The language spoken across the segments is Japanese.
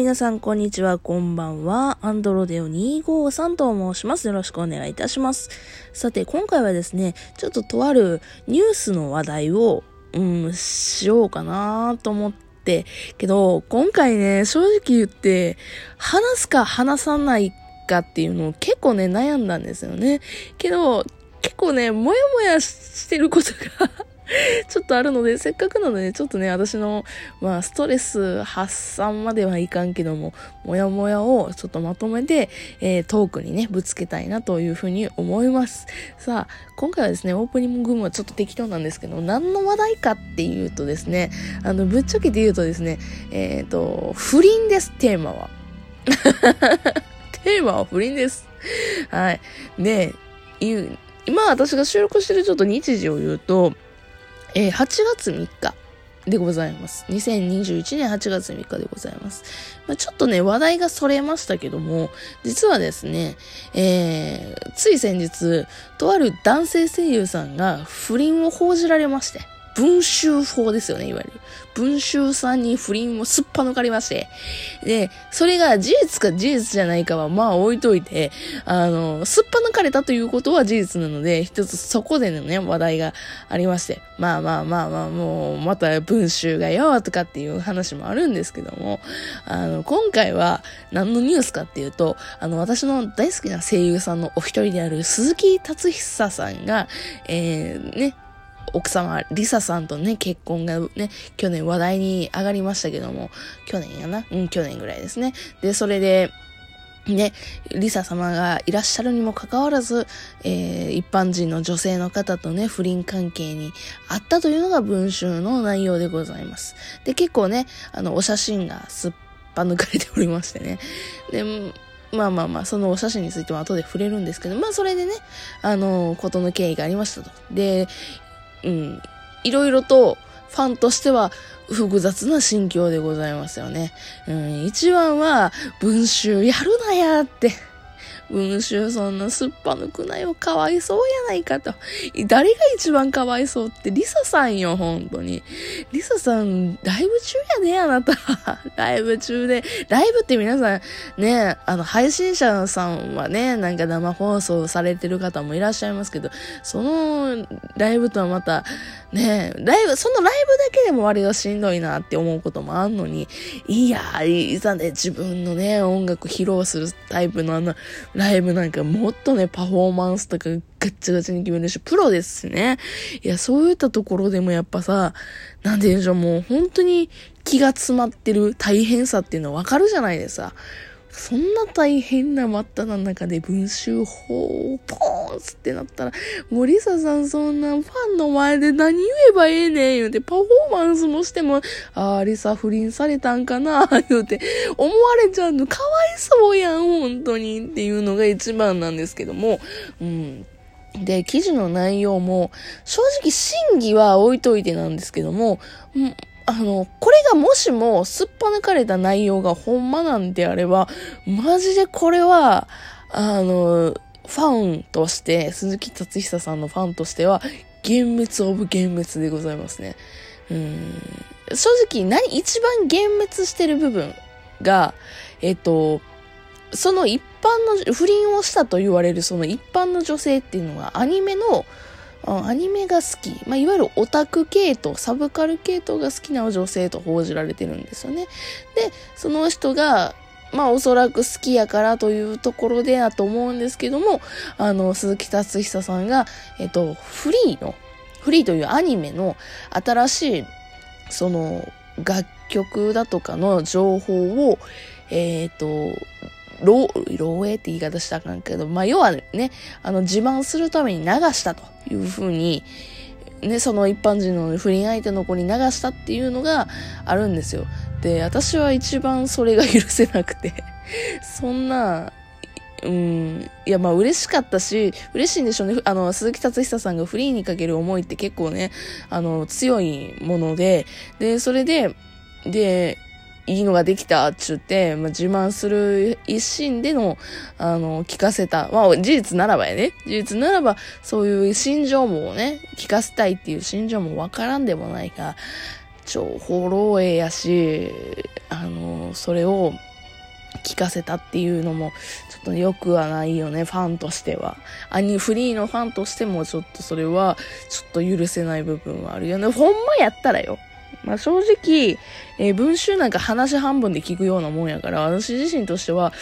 皆さん、こんにちは、こんばんは。アンドロデオ253と申します。よろしくお願いいたします。さて、今回はですね、ちょっととあるニュースの話題を、うん、しようかなと思って、けど、今回ね、正直言って、話すか話さないかっていうのを結構ね、悩んだんですよね。けど、結構ね、もやもやしてることが ちょっとあるので、せっかくなので、ちょっとね、私の、まあ、ストレス発散まではいかんけども、もやもやをちょっとまとめて、えー、トークにね、ぶつけたいなというふうに思います。さあ、今回はですね、オープニングはちょっと適当なんですけど、何の話題かっていうとですね、あの、ぶっちゃけて言うとですね、えっ、ー、と、不倫です、テーマは。テーマは不倫です。はい。で、今私が収録してるちょっと日時を言うと、えー、8月3日でございます。2021年8月3日でございます。まあ、ちょっとね、話題がそれましたけども、実はですね、えー、つい先日、とある男性声優さんが不倫を報じられまして、文集法ですよね、いわゆる。文集さんに不倫をすっぱ抜かれまして。で、それが事実か事実じゃないかはまあ置いといて、あの、すっぱ抜かれたということは事実なので、一つそこでのね、話題がありまして。まあまあまあまあ、もう、また文集がよ、とかっていう話もあるんですけども、あの、今回は何のニュースかっていうと、あの、私の大好きな声優さんのお一人である鈴木達久さんが、えー、ね、奥様、リサさんとね、結婚がね、去年話題に上がりましたけども、去年やな？うん、去年ぐらいですね。で、それで、ね、リサ様がいらっしゃるにもかかわらず、えー、一般人の女性の方とね、不倫関係にあったというのが文集の内容でございます。で、結構ね、あの、お写真がすっぱ抜かれておりましてね。で、まあまあまあ、そのお写真については後で触れるんですけど、まあそれでね、あの、ことの経緯がありましたと。で、うん、いろいろとファンとしては複雑な心境でございますよね。うん、一番は文集やるなやって。文集そんなすっぱ抜くなよ、かわいそうやないかと。誰が一番かわいそうってリサさんよ、本当に。リサさん、ライブ中やね、あなた。ライブ中で。ライブって皆さん、ね、あの、配信者さんはね、なんか生放送されてる方もいらっしゃいますけど、そのライブとはまた、ねライブ、そのライブだけでも割としんどいなって思うこともあんのに、いや、いざね、自分のね、音楽披露するタイプのあの、ライブなんかもっとね、パフォーマンスとかガッチガチに決めるし、プロですしね。いや、そういったところでもやっぱさ、なんて言うんでしょう、もう本当に気が詰まってる大変さっていうのはわかるじゃないですか。そんな大変な真っ只中で文集法をポーンってなったら、森佐さんそんなファンの前で何言えばええねん言うて、パフォーマンスもしても、ああ、リサ不倫されたんかな言うて、思われちゃうのかわいそうやん、本当にっていうのが一番なんですけども、うん。で、記事の内容も、正直真偽は置いといてなんですけども、うんあの、これがもしもすっぱ抜かれた内容がほんまなんであれば、マジでこれは、あの、ファンとして、鈴木達久さんのファンとしては、幻滅オブ幻滅でございますね。うん。正直、何、一番幻滅してる部分が、えっと、その一般の、不倫をしたと言われるその一般の女性っていうのがアニメのアニメが好き、まあ、いわゆるオタク系統、サブカル系統が好きな女性と報じられてるんですよね。で、その人が、まあおそらく好きやからというところでだと思うんですけども、あの、鈴木達久さんが、えっと、フリーの、フリーというアニメの新しい、その、楽曲だとかの情報を、えっ、と、漏、漏洩って言い方したらあかんけど、まあ、要はね、あの、自慢するために流したというふうに、ね、その一般人の不倫相手の子に流したっていうのがあるんですよ。で、私は一番それが許せなくて そんな、うん、いや、まあ嬉しかったし、嬉しいんでしょうね。あの、鈴木達久さんがフリーにかける思いって結構ね、あの、強いもので、で、それで、で、いいのができたっちゅって、まあ、自慢する一心での、あの、聞かせた。まあ、事実ならばやね。事実ならば、そういう心情もね、聞かせたいっていう心情もわからんでもないが、情報漏洩やし、あの、それを、聞かせたっていうのも、ちょっと良くはないよね、ファンとしては。アニフリーのファンとしても、ちょっとそれは、ちょっと許せない部分はあるよね。ほんまやったらよ。まあ、正直、えー、文集なんか話半分で聞くようなもんやから、私自身としては、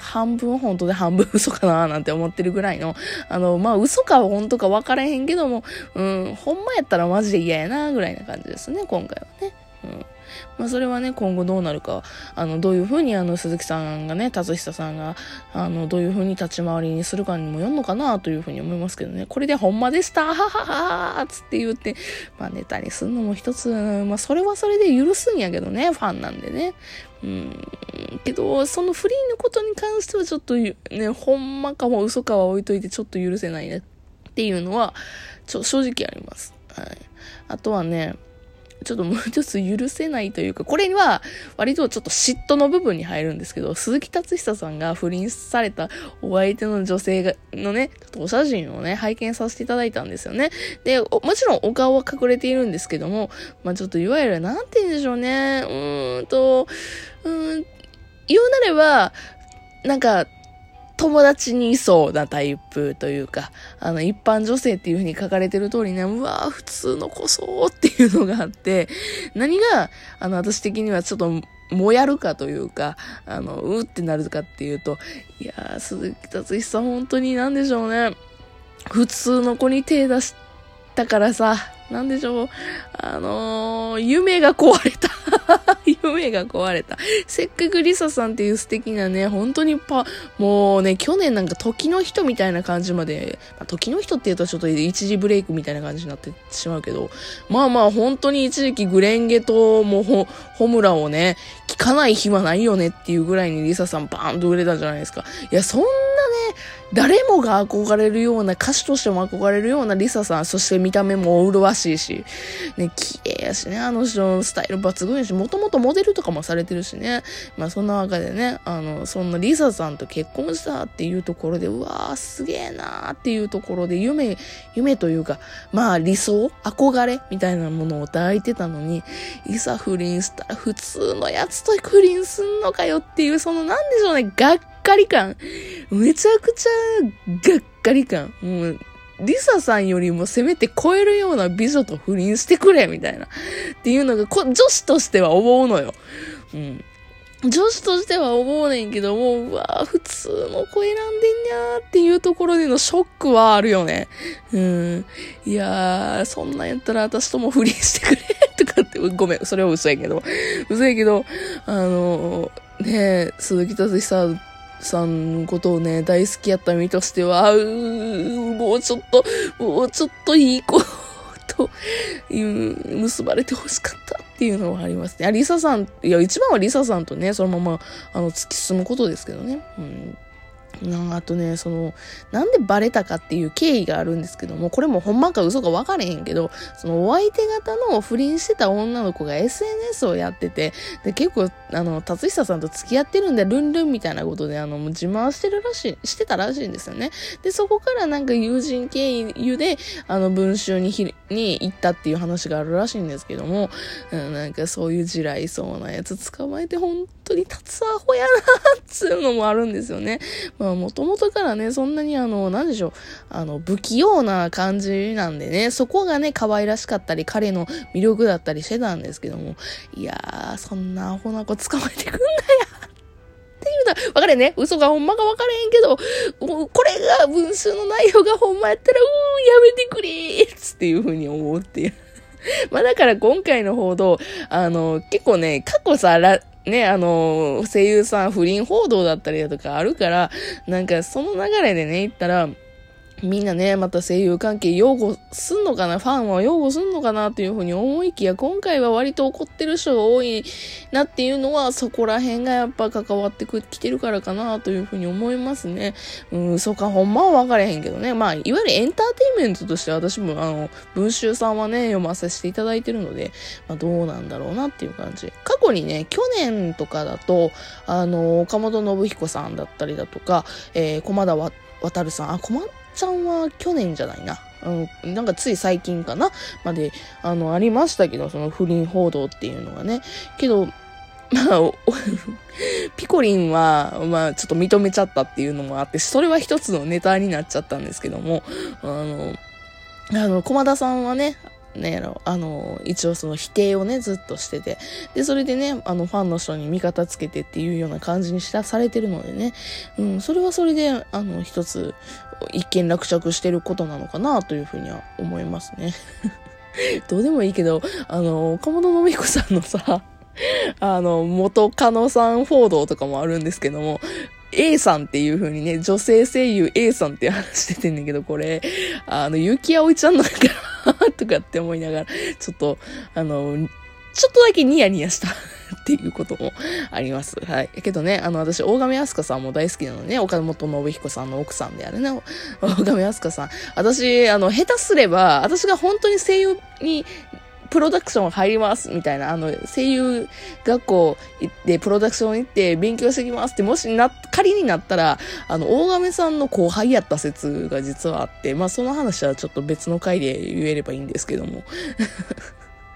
半分本当で半分嘘かななんて思ってるぐらいの、あの、まあ、嘘か本当か分からへんけども、うん、ほんまやったらマジで嫌やな、ぐらいな感じですね、今回はね。うんまあ、それはね、今後どうなるか、あの、どういうふうにあの、鈴木さんがね、達久さんが、あの、どういうふうに立ち回りにするかにもよるのかな、というふうに思いますけどね。これでほんまでしたははははつって言って、まあ、ネタにするのも一つ、まあ、それはそれで許すんやけどね、ファンなんでね。うん、けど、そのフリーのことに関してはちょっとね、ほんまかも嘘かは置いといてちょっと許せないねっていうのは、ちょ、正直あります。はい。あとはね、ちょっともうちょっと許せないというか、これには割とちょっと嫉妬の部分に入るんですけど、鈴木達久さんが不倫されたお相手の女性がのね、ちょっとお写真をね、拝見させていただいたんですよね。で、もちろんお顔は隠れているんですけども、まあちょっといわゆる、なんて言うんでしょうね、うーんと、うーん、言うなれば、なんか、友達にいそうなタイプというか、あの、一般女性っていう風に書かれてる通りね、うわぁ、普通のこそうっていうのがあって、何が、あの、私的にはちょっと、もやるかというか、あの、うってなるかっていうと、いやー、鈴木達久さん本当になんでしょうね。普通の子に手出したからさ、なんでしょう。あのー、夢が壊れた。夢が壊れた。せっかくリサさんっていう素敵なね、本当にパ、もうね、去年なんか時の人みたいな感じまで、まあ、時の人って言うとちょっと一時ブレイクみたいな感じになってしまうけど、まあまあ本当に一時期グレンゲともうホホムラをね、聞かない暇ないよねっていうぐらいにリサさんバーンと売れたじゃないですか。いや、そんな、誰もが憧れるような、歌手としても憧れるようなリサさん、そして見た目も麗しいし、ね、綺麗やしね、あの人、スタイル抜群やし、もともとモデルとかもされてるしね、まあそんなわけでね、あの、そんなリサさんと結婚したっていうところで、うわーすげえなーっていうところで、夢、夢というか、まあ理想憧れみたいなものを抱いてたのに、いざ不倫したら普通のやつと不倫すんのかよっていう、そのなんでしょうね、がっかり感。めちゃくちゃがっかり感。もう、リサさんよりもせめて超えるような美女と不倫してくれ、みたいな。っていうのがこ、女子としては思うのよ。うん。女子としては思うねんけども、うわ普通の子選んでんにゃーっていうところでのショックはあるよね。うん。いやー、そんなんやったら私とも不倫してくれとかって、ごめん、それは嘘やけど。嘘やけど、あのー、ね、鈴木達久さんさんのことをね、大好きやった身としては、うー、もうちょっと、もうちょっといい子と、結ばれてほしかったっていうのはありますね。あリサさん、いや、一番はリサさんとね、そのまま、あの、突き進むことですけどね。うんあとね、その、なんでバレたかっていう経緯があるんですけども、これもほんまか嘘か分かれへんけど、そのお相手方の不倫してた女の子が SNS をやってて、で、結構、あの、達久さんと付き合ってるんで、ルンルンみたいなことで、あの、自慢してるらしい、してたらしいんですよね。で、そこからなんか友人経由で、あの、文集にひ、に行ったっていう話があるらしいんですけども、うん、なんかそういう地雷そうなやつ捕まえて本当に立つアホやなっつうのもあるんですよね。まあまあ、もともとからね、そんなにあの、なんでしょう、あの、不器用な感じなんでね、そこがね、可愛らしかったり、彼の魅力だったりしてたんですけども、いやー、そんなアホな子捕まえてくんなや。っていうのは、わかれね。嘘がほんまかわからへんけど、これが文集の内容がほんまやったら、うーん、やめてくれーつっていう風に思って。まあだから今回の報道、あの、結構ね、過去さ、ね、あの、声優さん不倫報道だったりだとかあるから、なんかその流れでね、行ったら、みんなね、また声優関係擁護すんのかなファンは擁護すんのかなっていうふうに思いきや、今回は割と怒ってる人が多いなっていうのは、そこら辺がやっぱ関わってきてるからかなというふうに思いますね。うん、そうか、ほんまは分かれへんけどね。まあ、いわゆるエンターテインメントとして私も、あの、文集さんはね、読ませていただいてるので、まあ、どうなんだろうなっていう感じ。過去にね、去年とかだと、あの、岡本信彦さんだったりだとか、えー、駒田渡さん、あ、駒ちゃんは去年じゃないな。うん、なんかつい最近かなまで、あの、ありましたけど、その不倫報道っていうのがね。けど、まあ、ピコリンは、まあ、ちょっと認めちゃったっていうのもあって、それは一つのネタになっちゃったんですけども、あの、あの、駒田さんはね、ねやろ、あの、一応その否定をね、ずっとしてて。で、それでね、あの、ファンの人に味方つけてっていうような感じにした、されてるのでね、うん、それはそれで、あの、一つ、一見落着してることなのかなというふうには思いますね。どうでもいいけど、あの、岡本信彦さんのさ、あの、元カノさん報道とかもあるんですけども、A さんっていう風にね、女性声優 A さんって話しててんねんけど、これ、あの、ゆきあおいちゃんのかなとかって思いながら、ちょっと、あの、ちょっとだけニヤニヤした っていうこともあります。はい。けどね、あの、私、大神飛鳥さんも大好きなのね、岡本信彦さんの奥さんであるね、大神飛鳥さん。私、あの、下手すれば、私が本当に声優にプロダクション入りますみたいな、あの、声優学校行って、プロダクション行って勉強してきますって、もしな、仮になったら、あの、大亀さんの後輩やった説が実はあって、まあその話はちょっと別の回で言えればいいんですけども。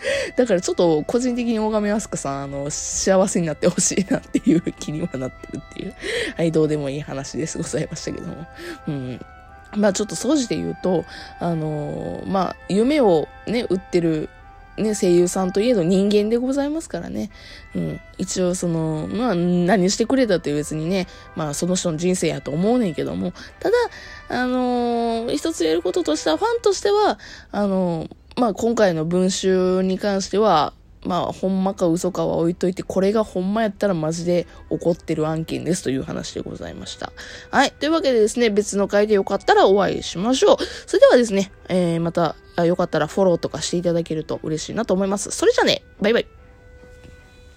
だからちょっと個人的に大亀飛鳥さん、あの、幸せになってほしいなっていう気にはなってるっていう、はい、どうでもいい話ですございましたけども。うん。まあちょっと総じて言うと、あのー、まあ夢をね、売ってるね、声優さんといえど人間でございますからね。うん。一応その、まあ何してくれたって別にね、まあその人の人生やと思うねんけども、ただ、あのー、一つ言えることとしては、ファンとしては、あのー、まあ今回の文集に関しては、まあ、ほんまか嘘かは置いといて、これがほんまやったらマジで怒ってる案件ですという話でございました。はい。というわけでですね、別の回でよかったらお会いしましょう。それではですね、えー、また、よかったらフォローとかしていただけると嬉しいなと思います。それじゃね、バイバイ。